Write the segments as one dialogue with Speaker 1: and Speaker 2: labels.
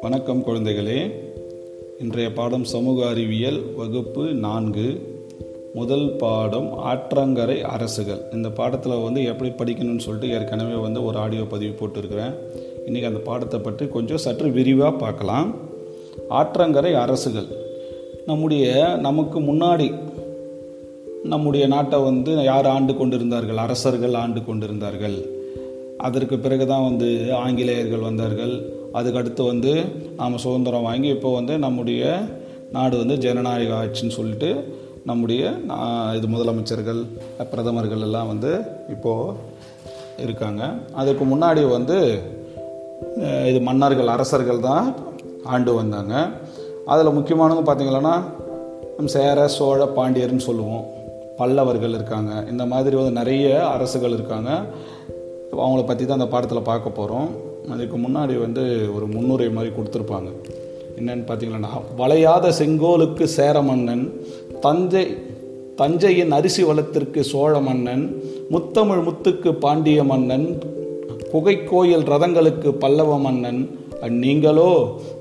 Speaker 1: வணக்கம் குழந்தைகளே. இன்றைய பாடம் சமூக அறிவியல் வகுப்பு நான்கு. முதல் பாடம் ஆற்றங்கரை அரசுகள். இந்த பாடத்தில் வந்து எப்படி படிக்கணும்னு சொல்லிட்டு ஏற்கனவே வந்து ஒரு ஆடியோ பதிவு போட்டிருக்கிறேன். இன்றைக்கி அந்த பாடத்தை பற்றி கொஞ்சம் சற்று விரிவாக பார்க்கலாம். ஆற்றங்கரை அரசுகள். நம்முடைய நமக்கு முன்னாடி நம்முடைய நாட்டை வந்து யார் ஆண்டு கொண்டிருந்தார்கள்? அரசர்கள் ஆண்டு கொண்டிருந்தார்கள். அதற்கு பிறகு தான் வந்து ஆங்கிலேயர்கள் வந்தார்கள். அதுக்கடுத்து வந்து நாம் சுதந்திரம் வாங்கி இப்போ வந்து நம்முடைய நாடு வந்து ஜனநாயக ஆட்சின்னு சொல்லிட்டு நம்முடைய இது முதலமைச்சர்கள் பிரதமர்கள் எல்லாம் வந்து இப்போது இருக்காங்க. அதுக்கு முன்னாடி வந்து இது மன்னர்கள் அரசர்கள் தான் ஆண்டு வந்தாங்க. அதில் முக்கியமானது பார்த்திங்கன்னா சேர சோழ பாண்டியர்னு சொல்லுவோம். பல்லவர்கள் இருக்காங்க. இந்த மாதிரி வந்து நிறைய அரசுகள் இருக்காங்க. அவங்கள பற்றி தான் அந்த பாடத்தில் பார்க்க போகிறோம் அதுக்கு முன்னாடி வந்து ஒரு முன்னுரை மாதிரி கொடுத்துருப்பாங்க. என்னன்னு பார்த்தீங்கன்னா வளையாத செங்கோலுக்கு சேர மன்னன் தஞ்சை தஞ்சையின் அரிசி வளத்திற்கு சோழ மன்னன் முத்தமிழ் முத்துக்கு பாண்டிய மன்னன் குகை கோயில் ரதங்களுக்கு பல்லவ மன்னன் நீங்களோ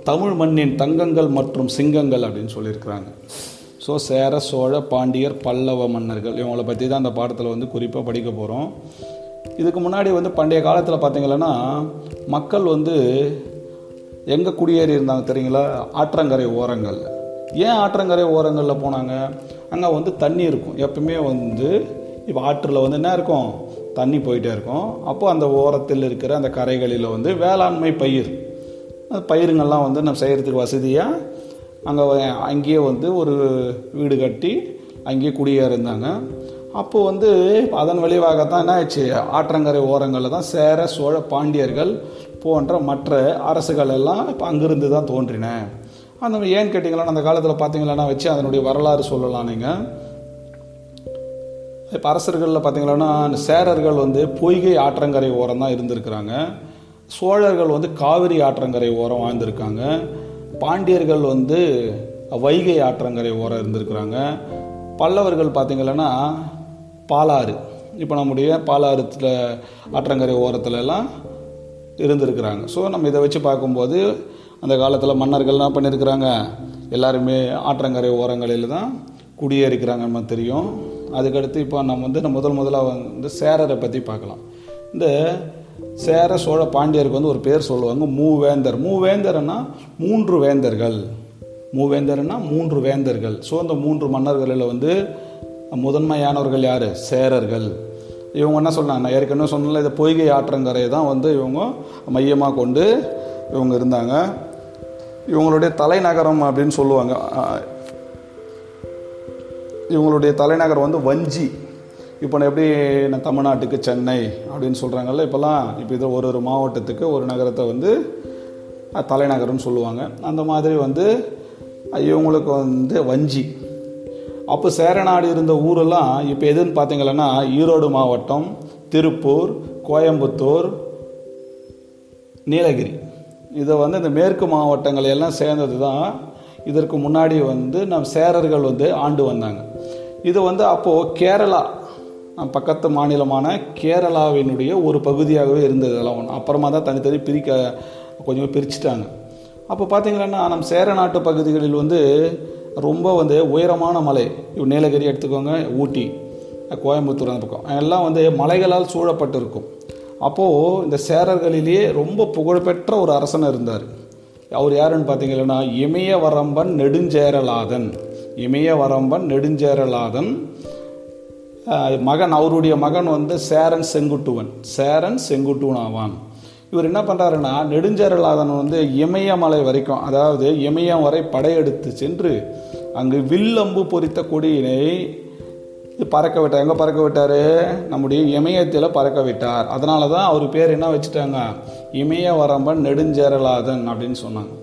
Speaker 1: தமிழ் மண்ணின் தங்கங்கள் மற்றும் சிங்கங்கள் அப்படின்னு சொல்லியிருக்கிறாங்க. ஸோ சேர சோழ பாண்டியர் பல்லவ மன்னர்கள். இவங்களை பற்றி தான் அந்த பாடத்தில் வந்து குறிப்பாக படிக்க போகிறோம் இதுக்கு முன்னாடி வந்து பண்டைய காலத்தில் பார்த்திங்கன்னா மக்கள் வந்து எங்கே குடியேறி இருந்தாங்க தெரியுங்களா? ஆற்றங்கரை ஓரங்கள் ஏன் ஆற்றங்கரை ஓரங்களில் போனாங்க? அங்கே வந்து தண்ணி இருக்கும். எப்பவுமே வந்து இப்போ ஆற்றில் வந்து என்ன இருக்கும்? தண்ணி போயிட்டே இருக்கும். அப்போது அந்த ஓரத்தில் இருக்கிற அந்த கரைகளில் வந்து வேளாண்மை பயிர். பயிருங்கள்லாம் வந்து நம்ம செய்கிறதுக்கு வசதியாக அங்கே அங்கேயே வந்து ஒரு வீடு கட்டி அங்கேயே குடியேற இருந்தாங்க அப்போ வந்து அதன் விளைவாகத்தான் என்ன ஆச்சு ஆற்றங்கரை ஓரங்களில் தான் சேர சோழ பாண்டியர்கள் போன்ற மற்ற அரசுகள் எல்லாம் இப்போ அங்கிருந்து தான் தோன்றின. அந்த ஏன்னு கேட்டிங்களா அந்த காலத்தில் பார்த்தீங்களன்னா வச்சு அதனுடைய வரலாறு சொல்லலாம் நீங்கள் இப்போ அரசர்களில் பார்த்தீங்கன்னா சேரர்கள் வந்து பொய்கை ஆற்றங்கரை ஓரம் தான் இருந்திருக்கிறாங்க. சோழர்கள் வந்து காவிரி ஆற்றங்கரை ஓரம் வாழ்ந்திருக்காங்க. பாண்டியர்கள் வந்து வைகை ஆற்றங்கரை ஓரம் இருந்திருக்கிறாங்க. பல்லவர்கள் பார்த்திங்கன்னா பாலாறு. இப்போ நம்முடைய பாலாறுத்தில் ஆற்றங்கரை ஓரத்துலலாம் இருந்திருக்கிறாங்க. ஸோ நம்ம இதை வச்சு பார்க்கும்போது அந்த காலத்தில் மன்னர்கள் என்ன பண்ணியிருக்கிறாங்க எல்லாருமே ஆற்றங்கரை ஓரங்களில் தான் குடியேறிக்கிறாங்க நம்ம தெரியும். அதுக்கடுத்து இப்போ நம்ம வந்து நம்ம முதல் முதலாக வந்து சேரரை பற்றி பார்க்கலாம். இந்த சேர சோழ பாண்டியருக்கு வந்து ஒரு பேர் சொல்லுவாங்க மூவேந்தர். மூவேந்தர்னா மூன்று வேந்தர்கள். மூவேந்தர்னா மூன்று வேந்தர்கள். ஸோ அந்த மூன்று மன்னர்களில் வந்து முதன்மையானவர்கள் யார்? சேரர்கள். இவங்க என்ன சொன்னாங்க? நான் ஏற்கனவே சொன்னல இந்த பொய்கை ஆற்றங்கரையை தான் வந்து இவங்க மையமாக கொண்டு இவங்க இருந்தாங்க. இவங்களுடைய தலைநகரம் அப்படின்னு சொல்லுவாங்க. இவங்களுடைய தலைநகரம் வந்து வஞ்சி. இப்போ நான் எப்படி நான் தமிழ்நாட்டுக்கு சென்னை அப்படின்னு சொல்கிறாங்கல்ல இப்போல்லாம் இப்போ இது ஒரு ஒரு மாவட்டத்துக்கு ஒரு நகரத்தை வந்து தலைநகரம்னு சொல்லுவாங்க. அந்த மாதிரி வந்து இவங்களுக்கு வந்து வஞ்சி. அப்போ சேரநாடு இருந்த ஊரெல்லாம் இப்போ எதுன்னு பார்த்தீங்கன்னா ஈரோடு மாவட்டம் திருப்பூர் கோயம்புத்தூர் நீலகிரி. இதை வந்து இந்த மேற்கு மாவட்டங்கள் எல்லாம் சேர்ந்தது தான் இதற்கு முன்னாடி வந்து நம் சேரர்கள் வந்து ஆண்டு வந்தாங்க. இது வந்து அப்போது கேரளா பக்கத்து மாநிலமான கேரளாவினுடைய ஒரு பகுதியாகவே இருந்தது அதெல்லாம் ஒன்று அப்புறமா தான் தனித்தனி பிரிக்க கொஞ்சம் பிரிச்சுட்டாங்க. அப்போ பார்த்தீங்கன்னா நம் சேர நாட்டு பகுதிகளில் வந்து ரொம்ப வந்து உயரமான மலை இப்போ நீலகிரி எடுத்துக்கோங்க ஊட்டி கோயம்புத்தூர் அந்த பக்கம். எல்லாம் வந்து மலைகளால் சூழப்பட்டு இருக்கும் அப்போது இந்த சேரர்களிலேயே ரொம்ப புகழ்பெற்ற ஒரு அரசன் இருந்தார். அவர் யாருன்னு பார்த்தீங்கன்னா இமயவரம்பன் நெடுஞ்சேரலாதன். இமயவரம்பன் நெடுஞ்சேரலாதன். மகன் அவருடைய மகன் வந்து சேரன் செங்குட்டுவன். சேரன் செங்குட்டுவன் ஆவான் இவர் என்ன பண்ணுறாருன்னா நெடுஞ்சேரலாதன் வந்து இமயமலை வரைக்கும் அதாவது இமயம் வரை படையெடுத்து சென்று அங்கு வில்லம்பு பொறித்த கொடியினை பறக்க விட்டார். எங்கே பறக்க விட்டார்? நம்முடைய இமயத்தில் பறக்க விட்டார். அதனால தான் அவர் பேர் என்ன வச்சுட்டாங்க? இமய வரம்பன் நெடுஞ்சேரலாதன் அப்படின்னு சொன்னாங்க.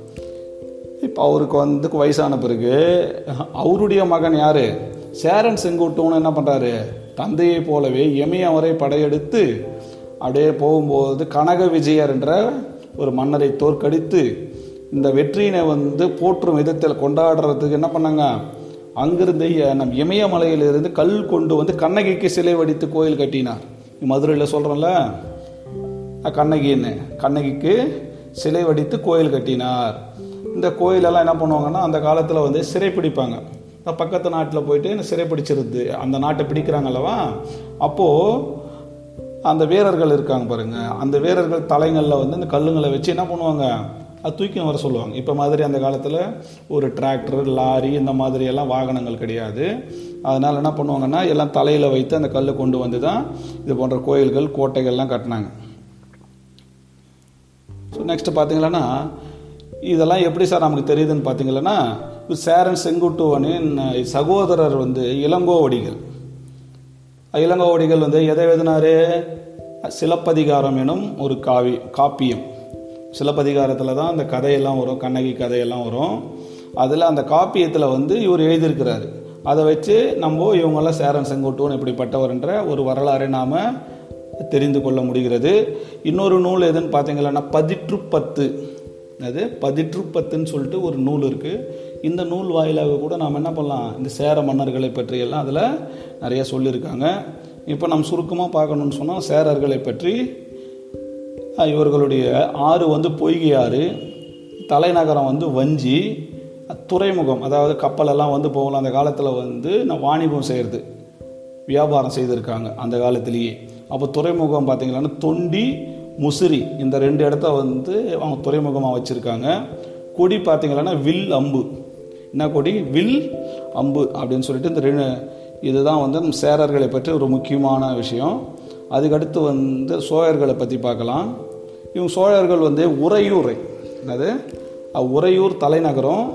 Speaker 1: இப்போ அவருக்கு வந்து வயசான பிறகு அவருடைய மகன் யார்? சேரன் செங்குட்டுவன் என்ன பண்ணுறாரு தந்தையை போலவே இமயம் வரை படையெடுத்து அப்படியே போகும்போது கனக விஜயர் என்ற ஒரு மன்னரை தோற்கடித்து இந்த வெற்றியினை வந்து போற்றும் விதத்தில் கொண்டாடுறதுக்கு என்ன பண்ணாங்க? அங்கிருந்து நம் இமயமலையிலிருந்து கல் கொண்டு வந்து கண்ணகிக்கு சிலை வடித்து கோயில் கட்டினார். மதுரையில் சொல்கிறோம்ல கண்ணகின்னு. கண்ணகிக்கு சிலை வடித்து கோயில் கட்டினார். இந்த கோயிலெல்லாம் என்ன பண்ணுவாங்கன்னா அந்த காலத்தில் வந்து சிறை பிடிப்பாங்க. பக்கத்து நாட்டில் போயிட்டு என்ன சிறை பிடிச்சிருது அந்த நாட்டை பிடிக்கிறாங்க அல்லவா? அப்போது அந்த வீரர்கள் இருக்காங்க பாருங்க. அந்த வீரர்கள் தலைங்களில் வந்து இந்த கல்லுங்களை வச்சு என்ன பண்ணுவாங்க? அது தூக்கி வர சொல்லுவாங்க. இப்போ மாதிரி அந்த காலத்தில் ஒரு டிராக்டர் லாரி இந்த மாதிரி எல்லாம் வாகனங்கள் கிடையாது. அதனால் என்ன பண்ணுவாங்கன்னா எல்லாம் தலையில் வைத்து அந்த கல் கொண்டு வந்து தான் இது போன்ற கோயில்கள் கோட்டைகள்லாம் கட்டினாங்க. ஸோ நெக்ஸ்ட் பார்த்தீங்களன்னா இதெல்லாம் எப்படி சார் நமக்கு தெரியுதுன்னு பார்த்தீங்கன்னா சேரன் செங்குட்டுவனின் சகோதரர் வந்து இளங்கோவடிகள் இளங்கோவடிகள் வந்து எதை எழுதினாரு? சிலப்பதிகாரம் எனும் ஒரு காவி காப்பியம். சிலப்பதிகாரத்தில் தான் அந்த கதையெல்லாம் வரும் கண்ணகி கதையெல்லாம் வரும். அதில் அந்த காப்பியத்தில் வந்து இவர் எழுதியிருக்கிறாரு. அதை வச்சு நம்ம இவங்கெல்லாம் சேரன் செங்குட்டுவன் இப்படிப்பட்டவர்ன்ற ஒரு வரலாறை நாம் தெரிந்து கொள்ள முடிகிறது. இன்னொரு நூல் எதுன்னு பார்த்தீங்கன்னா பதிற்று பத்து அது பதிற்றுப்பத்துன்னு சொல்லிட்டு ஒரு நூல் இருக்குது இந்த நூல் வாயிலாக கூட நாம் என்ன பண்ணலாம்? இந்த சேர மன்னர்களை பற்றியெல்லாம் அதில் நிறைய சொல்லியிருக்காங்க. இப்போ நம்ம சுருக்கமாக பார்க்கணுன்னு சொன்னால் சேரர்களை பற்றி இவர்களுடைய ஆறு வந்து பொய்கை ஆறு தலைநகரம் வந்து வஞ்சி துறைமுகம் அதாவது கப்பலெல்லாம் வந்து போகலாம். அந்த காலத்தில் வந்து நான் வாணிபம் செய்கிறது வியாபாரம் செய்திருக்காங்க அந்த காலத்திலேயே. அப்போ துறைமுகம் பார்த்தீங்கன்னா தொண்டி முசிறி இந்த ரெண்டு இடத்த வந்து அவங்க துறைமுகமாக வச்சுருக்காங்க. கொடி பார்த்தீங்கன்னா வில் அம்பு. என்ன கொடி? வில் அம்பு அப்படின்னு சொல்லிட்டு இந்த ரெண்டு இதுதான் வந்து சேரர்களை பற்றி ஒரு முக்கியமான விஷயம். அதுக்கடுத்து வந்து சோழர்களை பற்றி பார்க்கலாம். இவங்க சோழர்கள் வந்து உறையூரை. என்னது? உறையூர் தலைநகரம்.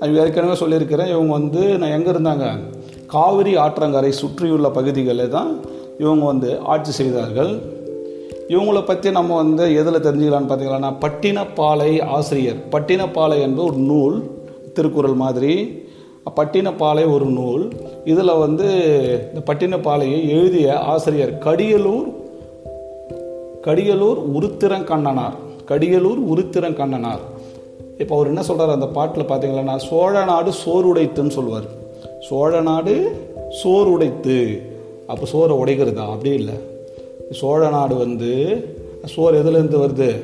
Speaker 1: அது ஏற்கனவே சொல்லியிருக்கிறேன் இவங்க வந்து நான் எங்கே இருந்தாங்க? காவிரி ஆற்றங்கரை சுற்றியுள்ள பகுதிகளில் தான் இவங்க வந்து ஆட்சி செய்தார்கள். இவங்கள பற்றி நம்ம வந்து எதில் தெரிஞ்சுக்கலான்னு பார்த்தீங்கன்னா பட்டினப்பாலை ஆசிரியர். பட்டினப்பாலை என்பது ஒரு நூல் திருக்குறள் மாதிரி. பட்டினப்பாலை ஒரு நூல். இதில் வந்து இந்த பட்டினப்பாலையை எழுதிய ஆசிரியர் கடியலூர் கடியலூர் உருத்திரங்கண்ணனார். கடியலூர் உருத்திரங்கண்ணனார். இப்போ அவர் என்ன சொல்கிறார் அந்த பாட்டில் பார்த்தீங்கன்னா சோழ நாடு சோறுடைத்துன்னு சொல்லுவார். சோழ நாடு சோறு உடைத்து அப்போ சோறை உடைக்கிறதா? அப்படி இல்லை. சோழ நாடு வந்து சோறு எதுலேருந்து வருது?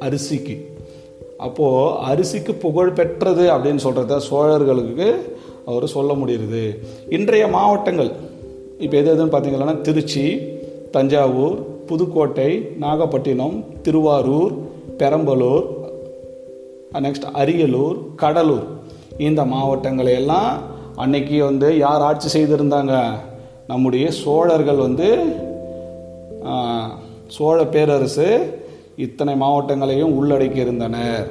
Speaker 1: அரிசிக்கு. அப்போது அரிசிக்கு புகழ் பெற்றது அப்படின்னு சொல்கிறத சோழர்களுக்கு அவர் சொல்ல முடியுது. இன்றைய மாவட்டங்கள் இப்போ எது எதுன்னு பார்த்தீங்கன்னா திருச்சி தஞ்சாவூர் புதுக்கோட்டை நாகப்பட்டினம் திருவாரூர் பெரம்பலூர் நெக்ஸ்ட் அரியலூர் கடலூர். இந்த மாவட்டங்களை எல்லாம் அன்னைக்கு வந்து யார் ஆட்சி செய்திருந்தாங்க? நம்முடைய சோழர்கள் வந்து சோழ பேரரசு இத்தனை மாவட்டங்களையும் உள்ளடக்கி இருந்தனர்.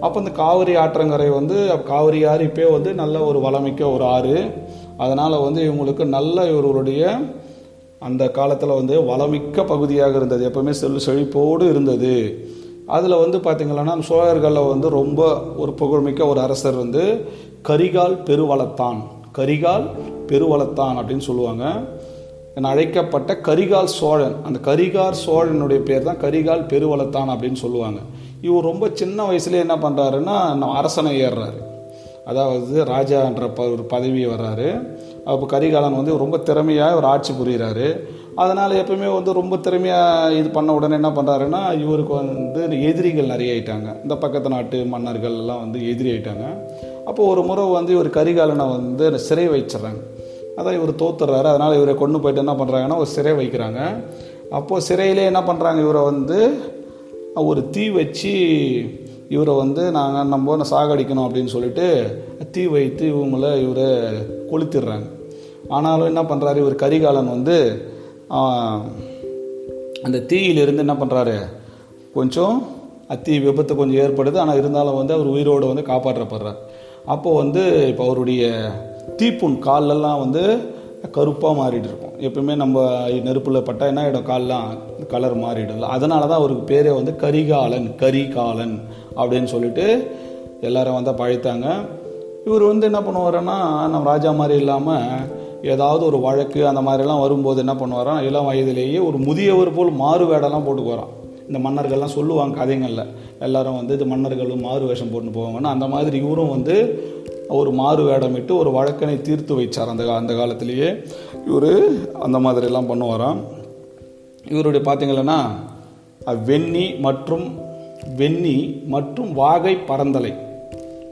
Speaker 1: அப்போ இந்த காவிரி ஆற்றங்கரை வந்து காவிரி ஆறு இப்போ வந்து நல்ல ஒரு வளமிக்க ஒரு ஆறு. அதனால் வந்து இவங்களுக்கு நல்ல இவர்களுடைய அந்த காலத்தில் வந்து வளமிக்க பகுதியாக இருந்தது. எப்பவுமே செல் செழிப்போடு இருந்தது. அதில் வந்து பார்த்திங்கன்னா சோழர்களில் வந்து ரொம்ப ஒரு புகழ்மிக்க ஒரு அரசர் வந்து கரிகால் பெருவளத்தான். கரிகால் பெருவளத்தான் அப்படின்னு சொல்லுவாங்க. என அழைக்கப்பட்ட கரிகால் சோழன். அந்த கரிகால் சோழனுடைய பேர் தான் கரிகால் பெருவளத்தான் அப்படின்னு சொல்லுவாங்க. இவர் ரொம்ப சின்ன வயசுலேயே என்ன பண்ணுறாருன்னா அரசனை ஏறுறாரு. அதாவது ராஜான்ற ப ஒரு பதவி வர்றாரு. அப்போ கரிகாலன் வந்து ரொம்ப திறமையாக ஒரு ஆட்சி புரிகிறாரு அதனால் எப்பவுமே வந்து ரொம்ப திறமையாக இது பண்ண உடனே என்ன பண்ணுறாருன்னா இவருக்கு வந்து எதிரிகள் நிறைய ஆயிட்டாங்க. இந்த பக்கத்து நாட்டு மன்னர்கள் எல்லாம் வந்து எதிரி ஆயிட்டாங்க. அப்போ ஒரு முறை வந்து இவர் கரிகாலனை வந்து சிறை வச்சிட்றாங்க. அதான் இவர் தோத்துறாரு. அதனால் இவரை கொண்டு போயிட்டு என்ன பண்ணுறாங்கன்னா ஒரு சிறை வைக்கிறாங்க. அப்போது சிறையிலே என்ன பண்ணுறாங்க இவரை வந்து ஒரு தீ வச்சு இவரை வந்து நாங்கள் நம்ம சாகடிக்கணும் அப்படின்னு சொல்லிட்டு தீ வைத்து இவங்கள இவரை கொளுத்திடுறாங்க. ஆனாலும் என்ன பண்ணுறாரு இவர் கரிகாலன் வந்து அந்த தீயிலிருந்து என்ன பண்ணுறாரு கொஞ்சம் அத்தி விபத்து கொஞ்சம் ஏற்படுது. ஆனால் இருந்தாலும் வந்து அவர் உயிரோடு வந்து காப்பாற்றப்படுறார். அப்போது வந்து இப்போ அவருடைய தீப்புண் கால்லெல்லாம் வந்து கருப்பாக மாறிட்டு இருக்கும். எப்பவுமே நம்ம நெருப்பில் பட்டால் என்ன ஆகிடும் கால்லாம் கலர் மாறிடும் அதனால தான் அவருக்கு பேரே வந்து கரிகாலன் கரிகாலன் அப்படின்னு சொல்லிட்டு எல்லாரும் வந்து பழைத்தாங்க. இவர் வந்து என்ன பண்ணுவாருன்னா நம்ம ராஜா மாதிரி இல்லாமல் ஏதாவது ஒரு வழக்கு அந்த மாதிரிலாம் வரும்போது என்ன பண்ணுவாராம் இளம் வயதிலேயே ஒரு முதியவர் போல் மாறு வேடெல்லாம் போட்டு வரான் இந்த மன்னர்கள்லாம் சொல்லுவாங்க கதைகளில். எல்லாரும் வந்து இது மன்னர்களும் மாறு வேஷம் போட்டு போவாங்கன்னா அந்த மாதிரி இவரும் வந்து ஒரு மாறு வேடமிட்டு ஒரு வழக்கனை தீர்த்து வைச்சார் அந்த அந்த காலத்திலேயே. இவர் அந்த மாதிரிலாம் பண்ணுவாராம். இவருடைய பார்த்தீங்கன்னா வெண்ணி மற்றும் வெண்ணி மற்றும் வாகை பரந்தலை.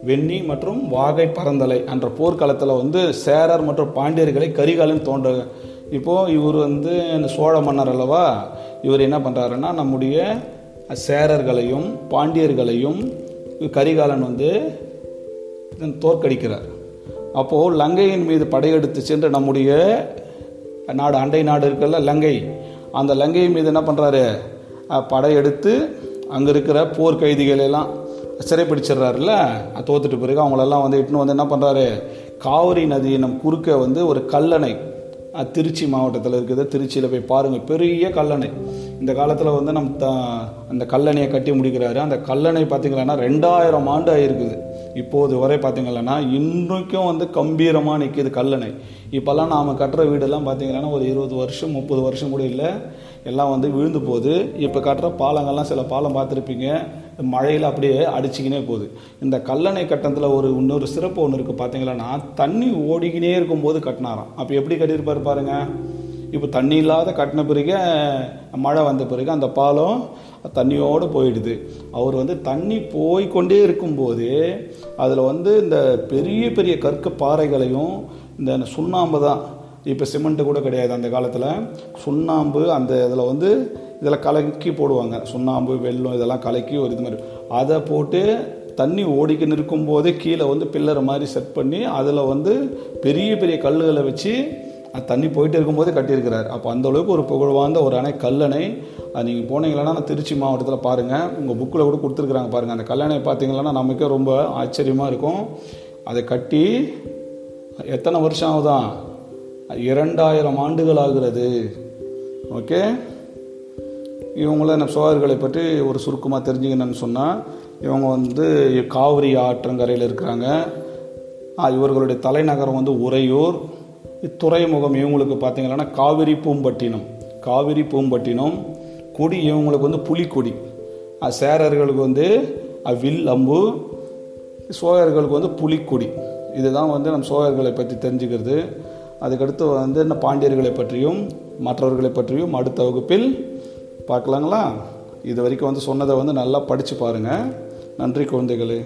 Speaker 1: வெண்ணி மற்றும் வாகை பரந்தலை என்ற போர்க்களத்தில் வந்து சேரர் மற்றும் பாண்டியர்களை கரிகாலன் தோன்ற இப்போது இவர் வந்து இந்த சோழ மன்னர் அல்லவா இவர் என்ன பண்ணுறாருன்னா நம்முடைய சேரர்களையும் பாண்டியர்களையும் கரிகாலன் வந்து தோற்கடிக்கிறார். அப்போது லங்கையின் மீது படையெடுத்து சென்று நம்முடைய நாடு அண்டை நாடு இருக்குல்ல லங்கை. அந்த லங்கையின் மீது என்ன பண்ணுறாரு படையெடுத்து அங்கே இருக்கிற போர் கைதிகள் எல்லாம் சிறைப்பிடிச்சிடுறாருல்ல. தோத்துட்டு பிறகு அவங்களெல்லாம் வந்து இட்டுன்னு வந்து என்ன பண்ணுறாரு காவிரி நதியினம் குறுக்க வந்து ஒரு கல்லணை திருச்சி மாவட்டத்தில் இருக்குது. திருச்சியில் போய் பாருங்கள் பெரிய கல்லணை. இந்த காலத்தில் வந்து நம்ம த அந்த கல்லணையை கட்டி முடிக்கிறாரு. அந்த கல்லணை பார்த்தீங்கன்னா ரெண்டாயிரம் ஆண்டு ஆயிருக்குது. இப்போது வரை பார்த்தீங்கன்னா இன்றைக்கும் வந்து கம்பீரமாக நிற்கிது கல்லணை. இப்போல்லாம் நாம் கட்டுற வீடெல்லாம் பார்த்தீங்கன்னா ஒரு இருபது வருஷம் முப்பது வருஷம் கூட இல்லை. எல்லாம் வந்து விழுந்து போகுது. இப்போ கட்டுற பாலங்கள்லாம் சில பாலம் பார்த்துருப்பீங்க மழையில் அப்படியே அடிச்சிக்கினே போகுது. இந்த கல்லணை கட்டணத்தில் ஒரு இன்னொரு சிறப்பு ஒன்று இருக்குது பார்த்தீங்கன்னா தண்ணி ஓடிக்கினே இருக்கும்போது கட்டினாராம். அப்போ எப்படி கட்டியிருப்பாரு பாருங்கள் இப்போ தண்ணி இல்லாத கட்டின பிறகு மழை வந்த பிறகு அந்த பாலம் தண்ணியோடு போயிடுது. அவர் வந்து தண்ணி போய்க்கொண்டே இருக்கும்போது அதில் வந்து இந்த பெரிய பெரிய கற்க பாறைகளையும் இந்த சுண்ணாம்பு தான். இப்போ சிமெண்ட்டு கூட கிடையாது அந்த காலத்தில். சுண்ணாம்பு அந்த இதில் வந்து இதில் கலக்கி போடுவாங்க. சுண்ணாம்பு வெள்ளம் இதெல்லாம் கலக்கி ஒரு இது மாதிரி. அதை போட்டு தண்ணி ஓடிக்கின்னு இருக்கும்போதே கீழே வந்து பில்லர் மாதிரி செட் பண்ணி அதில் வந்து பெரிய பெரிய கல்லுகளை வச்சு தண்ணி போயிட்டு இருக்கும்போது கட்டியிருக்கிறார். அப்போ அந்த அளவுக்கு ஒரு புகழ்வாய்ந்த ஒரு அணை கல்லணை. அது நீங்கள் போனீங்கன்னா திருச்சி மாவட்டத்தில் பாருங்கள் உங்கள் புக்கில் கூட கொடுத்துருக்குறாங்க பாருங்கள் அந்த கல்லணை பார்த்தீங்கன்னா நமக்கே ரொம்ப ஆச்சரியமாக இருக்கும். அதை கட்டி எத்தனை வருஷம் ஆகுதான்? இரண்டாயிரம் ஆண்டுகள் ஆகிறது. ஓகே? இவங்கள நம்ம சோழர்களை பற்றி ஒரு சுருக்கமாக தெரிஞ்சுக்கணும்னு சொன்னால் இவங்க வந்து காவிரி ஆற்றங்கரையில் இருக்கிறாங்க. இவர்களுடைய தலைநகரம் வந்து உறையூர். துறைமுகம் இவங்களுக்கு பார்த்தீங்கன்னா காவிரி பூம்பட்டினம். காவிரி பூம்பட்டினம் கொடி இவங்களுக்கு வந்து புலிக்கொடி. சேரர்களுக்கு வந்து அ, வில் அம்பு சோழர்களுக்கு வந்து புலிக்கொடி. இதுதான் வந்து நம்ம சோழர்களை பற்றி தெரிஞ்சுக்கிறது. அதுக்கடுத்து வந்து இந்த பாண்டியர்களை பற்றியும் மற்றவர்களை பற்றியும் அடுத்த வகுப்பில் பார்க்கலாங்களா? இது வரைக்கும் வந்து சொன்னதை வந்து நல்லா படித்து பாருங்கள் நன்றி குழந்தைகளே.